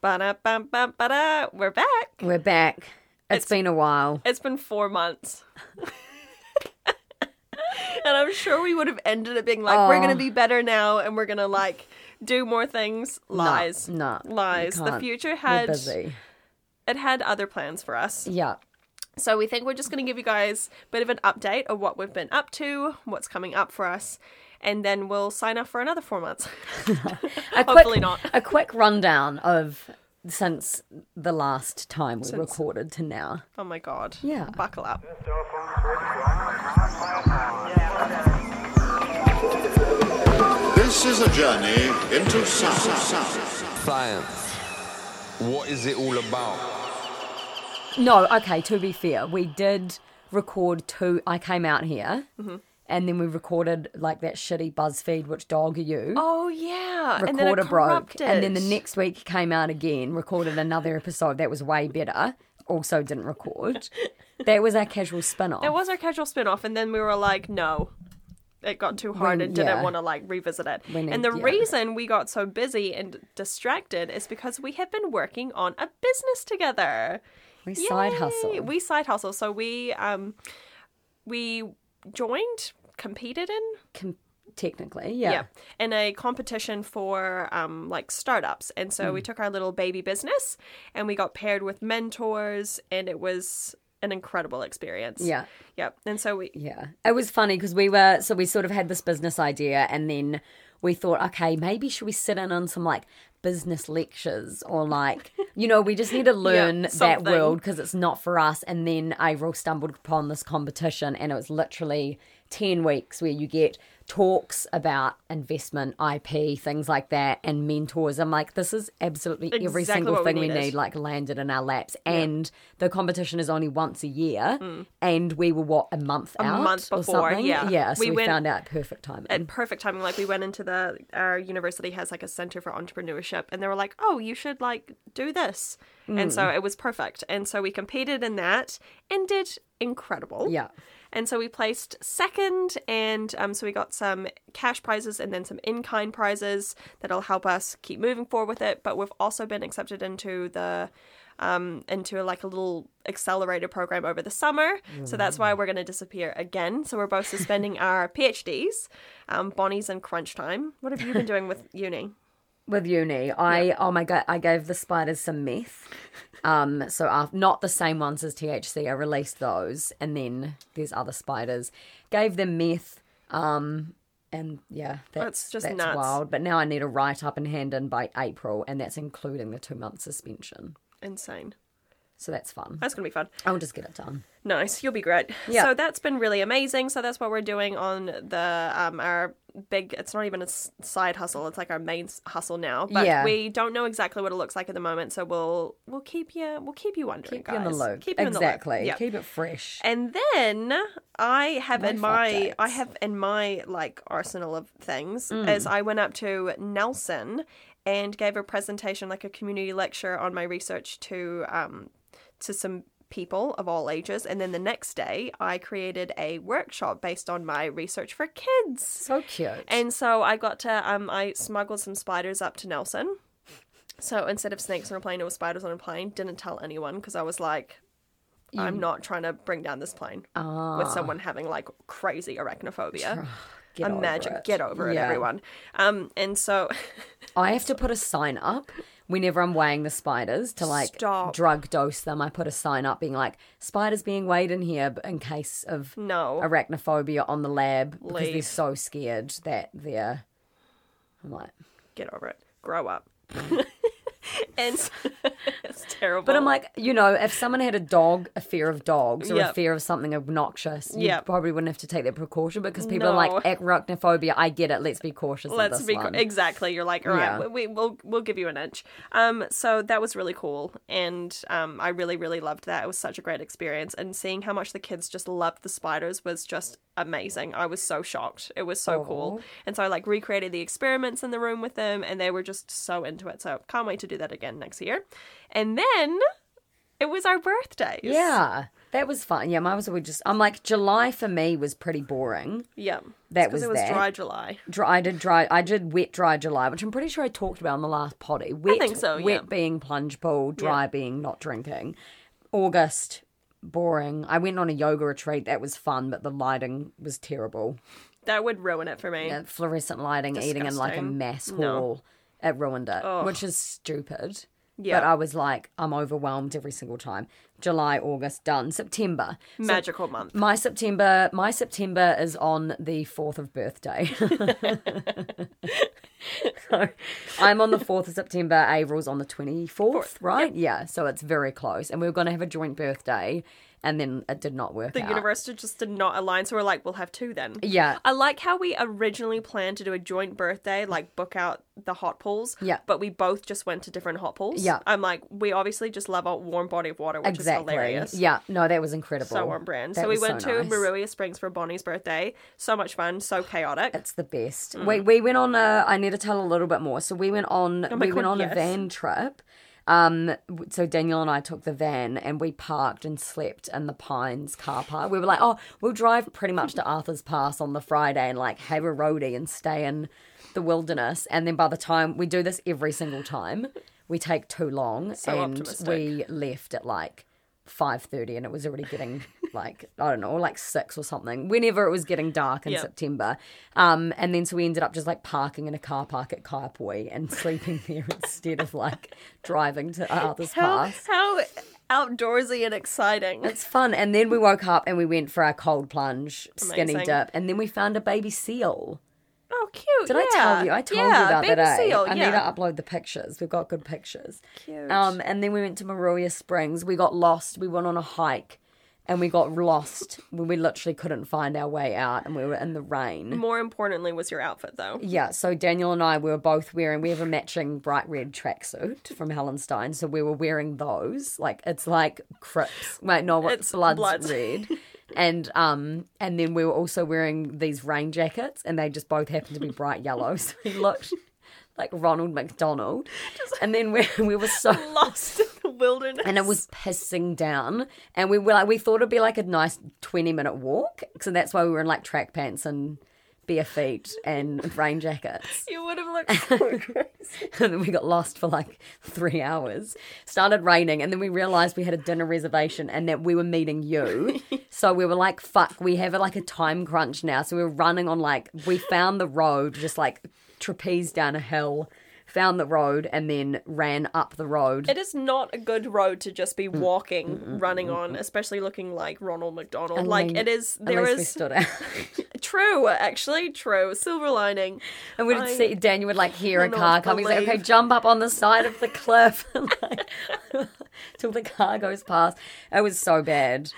Ba-da-bum-bum-ba-da. We're back. We're back. It's- it's been a while. It's been four months. and I'm sure we would have ended it being like, we're Oh. going to be better now and we're going to like do more things. Lies. no, you Lies. The can't. future We're had busy. it had other plans for us. Yeah. So we think we're just going to give you guys a bit of an update of what we've been up to, what's coming up for us, and then we'll sign off for another four months. A Hopefully quick, not. A quick rundown of since the last time we Since- recorded to now. Oh my god. Yeah. Buckle up. This is a journey into sound. Science. What is it all about? No, okay, to be fair, we did record two. I came out here Mm-hmm. and then we recorded like that shitty BuzzFeed, Which Dog Are You? Oh yeah. and then recorder broke. corrupted. And then the next week came out again, recorded another episode that was way better. Also didn't record. that was our casual spin off. It was our casual spin off, and then we were like, no. It got too hard We- and didn't yeah. want to like revisit it. Need- and the yeah. reason we got so busy and distracted is because we have been working on a business together. We side hustle. We side hustle. So we um we joined, competed in, Com- technically, yeah. yeah, in a competition for um like startups. And so Hmm. we took our little baby business and we got paired with mentors and it was an incredible experience. Yeah. Yep. And so we Yeah. It was funny because we were, so we sort of had this business idea and then we thought, okay, maybe should we sit in on some like business lectures or like, you know, we just need to learn that world because it's not for us. And then Avril stumbled upon this competition and it was literally 10 weeks where you get talks about investment, IP, things like that, and mentors. I'm like, this is absolutely every single what we thing we, need, like landed in our laps. And the competition is only once a year. And we were, what, a month Mm. A out? month or before, something? yeah. Yeah, so We we, went- found out perfect timing. at perfect timing like we went into the our university has like a center for entrepreneurship and they were like oh you should like do this and so it was perfect and so we competed in that and did incredible Yeah. And so we placed second and um, so we got some cash prizes and then some in-kind prizes that'll help us keep moving forward with it but we've also been accepted into the um, into like a little accelerator program over the summer. So that's why we're going to disappear again. So we're both suspending our PhDs, um, Bonnie's and crunch time. What have you been doing with uni? With uni, I oh my god, I gave the spiders some meth. Um, so af not the same ones as THC. I released those, and then there's other spiders. Gave them meth. Um, and yeah, that's just that's nuts. wild. But now I need a write up and hand in by April, and that's including the two month suspension. Insane. So that's fun. That's going to be fun. I'll just get it done. Nice. You'll be great. Yeah. So that's been really amazing. So that's what we're doing on the um our big it's not even a side hustle. It's like our main hustle now. But Yeah. we don't know exactly what it looks like at the moment, so we'll we'll keep you we'll keep you wondering, Keep you in the loop. Keep you in the loop. exactly. Yeah. Keep it fresh. And then I have in Life my I have in my like arsenal of things Mm. is I went up to Nelson and gave a presentation like a community lecture on my research to um to some people of all ages and then the next day I created a workshop based on my research for kids. so cute. And so I got to um I smuggled some spiders up to Nelson. So instead of snakes on a plane, it was spiders on a plane. Didn't tell anyone because I was like, I'm not trying to bring down this plane Ah. with someone having like crazy arachnophobia. Get over Imagine, it. get over it, Yeah. everyone. Um, and so I have to put a sign up whenever I'm weighing the spiders to like Stop. drug dose them. I put a sign up being like, spiders being weighed in here in case of no, arachnophobia on the lab because they're so scared that they're. I'm like, get over it. Grow up. Mm. and so- it's terrible. but I'm like, you know, if someone had a dog, a fear of dogs, or Yep. a fear of something obnoxious, you Yep. probably wouldn't have to take that precaution because people are like No. arachnophobia. I get it. Let's be cautious. Let's this be exactly. You're like, all right, Yeah. we, we'll we'll give you an inch. Um, so that was really cool, and um, I really really loved that. It was such a great experience, and seeing how much the kids just loved the spiders was just amazing. I was so shocked. It was so cool, and so I like recreated the experiments in the room with them, and they were just so into it. So can't wait to do that again next year. And then it was our birthdays. Yeah. That was fun. Yeah, mine was always just. I'm like July for me was pretty boring. Yeah. That was it was that. dry July. Dry, I did dry. I did wet dry July, which I'm pretty sure I talked about in the last potty. Wet, think so, Wet yeah. being plunge pool, dry Yeah. being not drinking. August boring. I went on a yoga retreat. That was fun, but the lighting was terrible. That would ruin it for me. Yeah, fluorescent lighting, eating in like a Disgusting. mass No. hall. It ruined it, which is stupid. Yeah. But I was like, I'm overwhelmed every single time. July, August, done. September. So Magical month. my September, my September is on the fourth of birthday. so I'm on the fourth of September. April's on the twenty fourth, right? Yeah. So it's very close, and we were going to have a joint birthday, and then it did not work The out. universe just did not align, so we're like, we'll have two then. Yeah. I like how we originally planned to do a joint birthday, like book out the hot pools. Yeah. But we both just went to different hot pools. Yeah. I'm like, we obviously just love a warm body of water, which exactly. is hilarious. Yeah. No, that was incredible. So on brand. That so we went so to nice. Maruia Springs for Bonnie's birthday. So much fun, so chaotic. It's the best. Mm. We we went on a. I need to tell a little bit more. So we went on. Oh we went on yes. a van trip. Um. So Daniel and I took the van and we parked and slept in the Pines car park. We were like, oh, we'll drive pretty much to Arthur's Pass on the Friday and like have a roadie and stay in the wilderness. And then by the time we do this every single time, we take too long So and optimistic. we left at like. 5:30 and it was already getting like I don't know like 6 or something whenever it was getting dark in Yeah. September um and then so we ended up just like parking in a car park at Kaiapoi and sleeping there instead of like driving to Arthur's how, Pass how outdoorsy and exciting. it's fun and then we woke up and we went for our cold plunge skinny Amazing. dip and then we found a baby seal oh, cute. did I tell you? I told yeah, you about baby that. eh? seal. I yeah. need to upload the pictures. We've got good pictures. Cute. Um, and then we went to Maruia Springs. We got lost. We went on a hike, and we got lost. we we literally couldn't find our way out, and we were in the rain. More importantly, was your outfit though. Yeah, so Daniel and I we were both wearing we have a matching bright red tracksuit from Helen Stein, so we were wearing those. Like it's like Crips. Wait, no, It's blood's Bloods. red. And um and then we were also wearing these rain jackets and they just both happened to be bright yellow. So we looked like Ronald McDonald. And then we we were so Lost in the wilderness. and it was pissing down and we were like we thought it'd be like a nice 20 minute walk so that's why we were in like track pants and bare feet and rain jackets. You would have looked so crazy. and then we got lost for like three hours. Started raining and then we realized we had a dinner reservation and that we were meeting you. So we were like fuck we have like a time crunch now. So we were running on like we found the road just like trapeze down a hill found the road and then ran up the road It is not a good road to just Mm. be walking, running on, especially looking like Ronald McDonald. like it is. There we stood out. true, actually true. Silver lining. And we would I see Daniel would like hear a car coming. He's like, okay, jump up on the side of the cliff like, till the car goes past. It was so bad.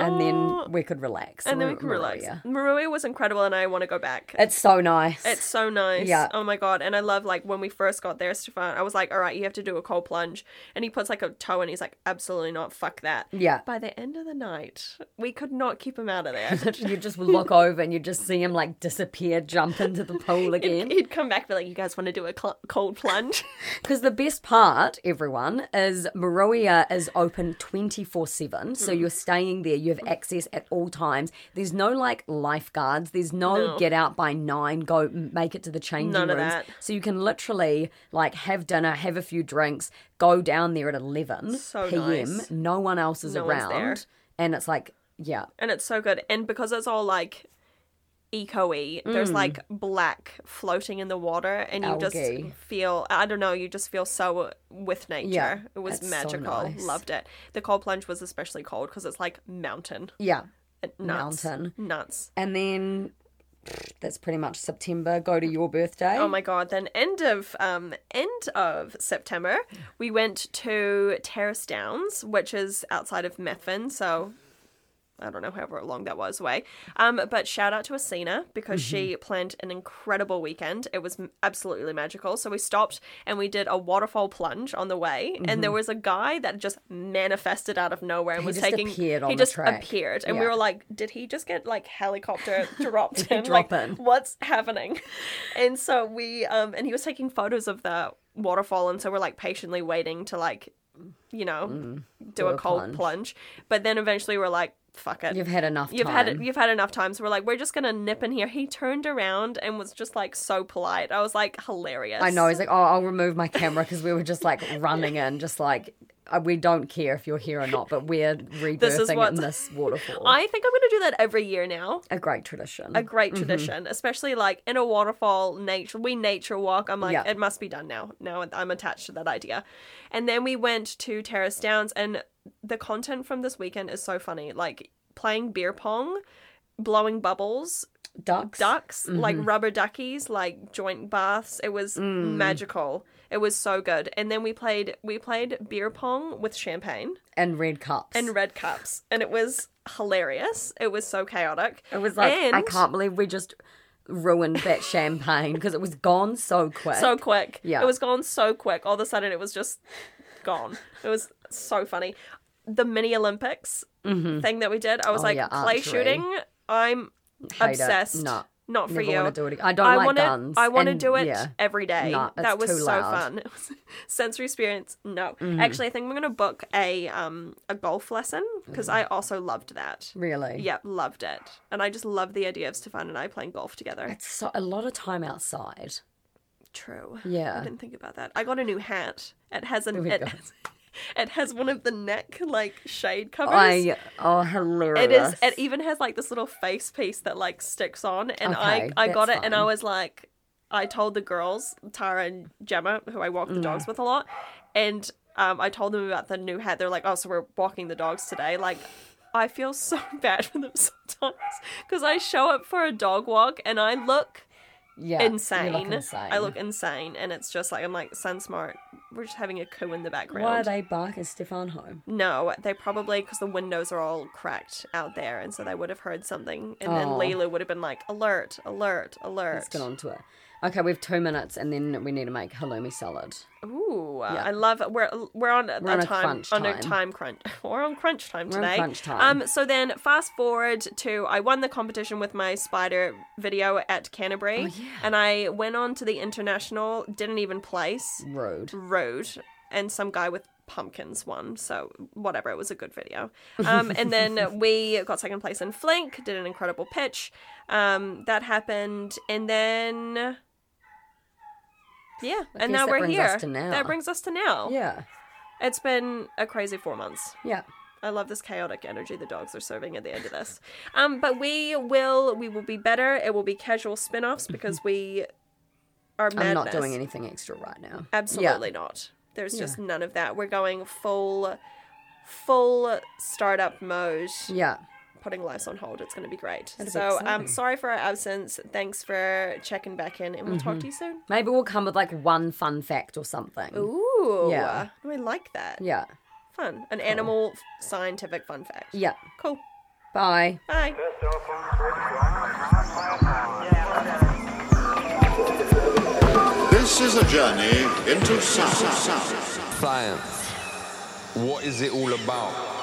And then oh. we could relax. and then we can relax. Maruia was incredible, and I want to go back. It's so nice. It's so nice. Yeah. Oh my god. And I love like when we first got there, Stefan, I was like, all right, you have to do a cold plunge. And he puts like a toe and he's like, absolutely not. Fuck that. Yeah. By the end of the night, we could not keep him out of there. You just look over and you just see him like disappear, jump into the pool again. He'd come back and be like, you guys want to do a cl- cold plunge? Because the best part, everyone, is Maruia is open 24 7. So mm. you're staying there, you have access at all times. There's no like lifeguards, there's no, No. get out by nine, go make it to the changing None of that. So you can literally like have dinner, have a few drinks, go down there at 11 So p.m. nice. No one else is No around. And it's like, yeah. and it's so good. And because it's all like eco-y, there's Mm. like black floating in the water and you Algae. just feel I don't know, you just feel so with nature. Yeah, it was it's so magical. nice. Loved it. The cold plunge was especially cold because it's like mountain. Yeah. Nuts. Mountain. Nuts. And then that's pretty much September. Go to your birthday. Oh my god! Then end of um end of September, we went to Terrace Downs, which is outside of Methven. So I don't know however long that was away. Um, but shout out to Asina because she planned an incredible weekend. It was absolutely magical. So we stopped and we did a waterfall plunge on the way, and there was a guy that just manifested out of nowhere and He was just taking. appeared on he the just track. appeared, and we were like, "Did he just get like helicopter dropped he in? drop like, in? what's happening?" And so we um, and he was taking photos of the waterfall, and so we're like patiently waiting to like you know, do, Mm. do a a cold plunge. plunge. But then eventually we're like, fuck it. You've had enough You've time. had you've had enough time, so we're like, we're just gonna nip in here. He turned around and was just like so polite. I was like, hilarious. I know. He's like, oh, I'll remove my camera because we were just like running in, just like uh, we don't care if you're here or not, but we're rebirthing in this waterfall. I think I'm gonna do that every year now. A great tradition. A great Mm-hmm. tradition, especially like in a waterfall nature. We nature walk. I'm like, Yeah. it must be done now. Now I'm attached to that idea. And then we went to Terrace Downs, and the content from this weekend is so funny. Like playing beer pong, blowing bubbles, Ducks. ducks, like Mm-hmm. rubber duckies, like joint baths. It was Mm. magical. It was so good. And then we played we played beer pong with champagne and red cups. and red cups, and it was hilarious. It was so chaotic. it was like I can't believe we just ruined that champagne because it was gone so quick. so quick. Yeah. It was gone so quick. All of a sudden, it was just gone. It was so funny. The mini Olympics thing that we did, I was Mm-hmm. Oh, like, yeah, clay archery. shooting. I'm Hate it. obsessed. No. Not for you. do it. I don't I like wanna, guns, I want to do it yeah. every day. No, that was so loud. Mm-hmm. fun. It was sensory experience. No, actually, I think we're gonna book a um a golf lesson because I also loved that. Really? Yep, loved it, and I just love the idea of Stefan and I playing golf together. It's so, a lot of time outside. True. Yeah. I didn't think about that. I got a new hat. It has an we it, has, it has one of the neck like shade covers. I oh hilarious. it is it even has like this little face piece that like sticks on and Okay, I I got it and I was like I told the girls, Tara and Gemma, who I walk the Mm. dogs with a lot, and um I told them about the new hat. They're like, "Oh, so we're walking the dogs today." Like I feel so bad for them sometimes because I show up for a dog walk and I look yeah, insane. look insane. I look insane, and it's just like I'm like Sun Smart. We're just having a coup in the background. Why are they bark? Is Stefan home? No, they probably because the windows are all cracked out there, and so they would have heard something, and then Oh. Lila would have been like, "Alert! Alert! Alert!" Let's get on to it. Okay, we have two minutes, and then we need to make halloumi salad. Ooh, Yeah. I love it. We're we're on a, on a time crunch on a time. crunch. We're on crunch time We're today. crunch time. Um, so then fast forward to I won the competition with my spider video at Canterbury, Oh, and I went on to the international. Didn't even place. Rude. road and some guy with pumpkins won so whatever it was a good video um and then we got second place in flink did an incredible pitch um that happened and then yeah and now we're brings here us to now. that brings us to now Yeah, it's been a crazy four months yeah. I love this chaotic energy the dogs are serving at the end of this. Um, but we will we will be better. It will be casual spin-offs because we are madness. I'm not doing anything extra right now. Absolutely not. There's just none of that. We're going full, full startup mode. Yeah. Putting lives on hold. It's going to be great. That'd be so, um, exciting. sorry for our absence. Thanks for checking back in, and we'll talk to you soon. Maybe we'll come with like one fun fact or something. Ooh, Yeah. I like that. Yeah. Fun. An animal scientific fun fact. Yeah. Cool. Bye. Bye. This is a journey into sound. Science. What is it all about?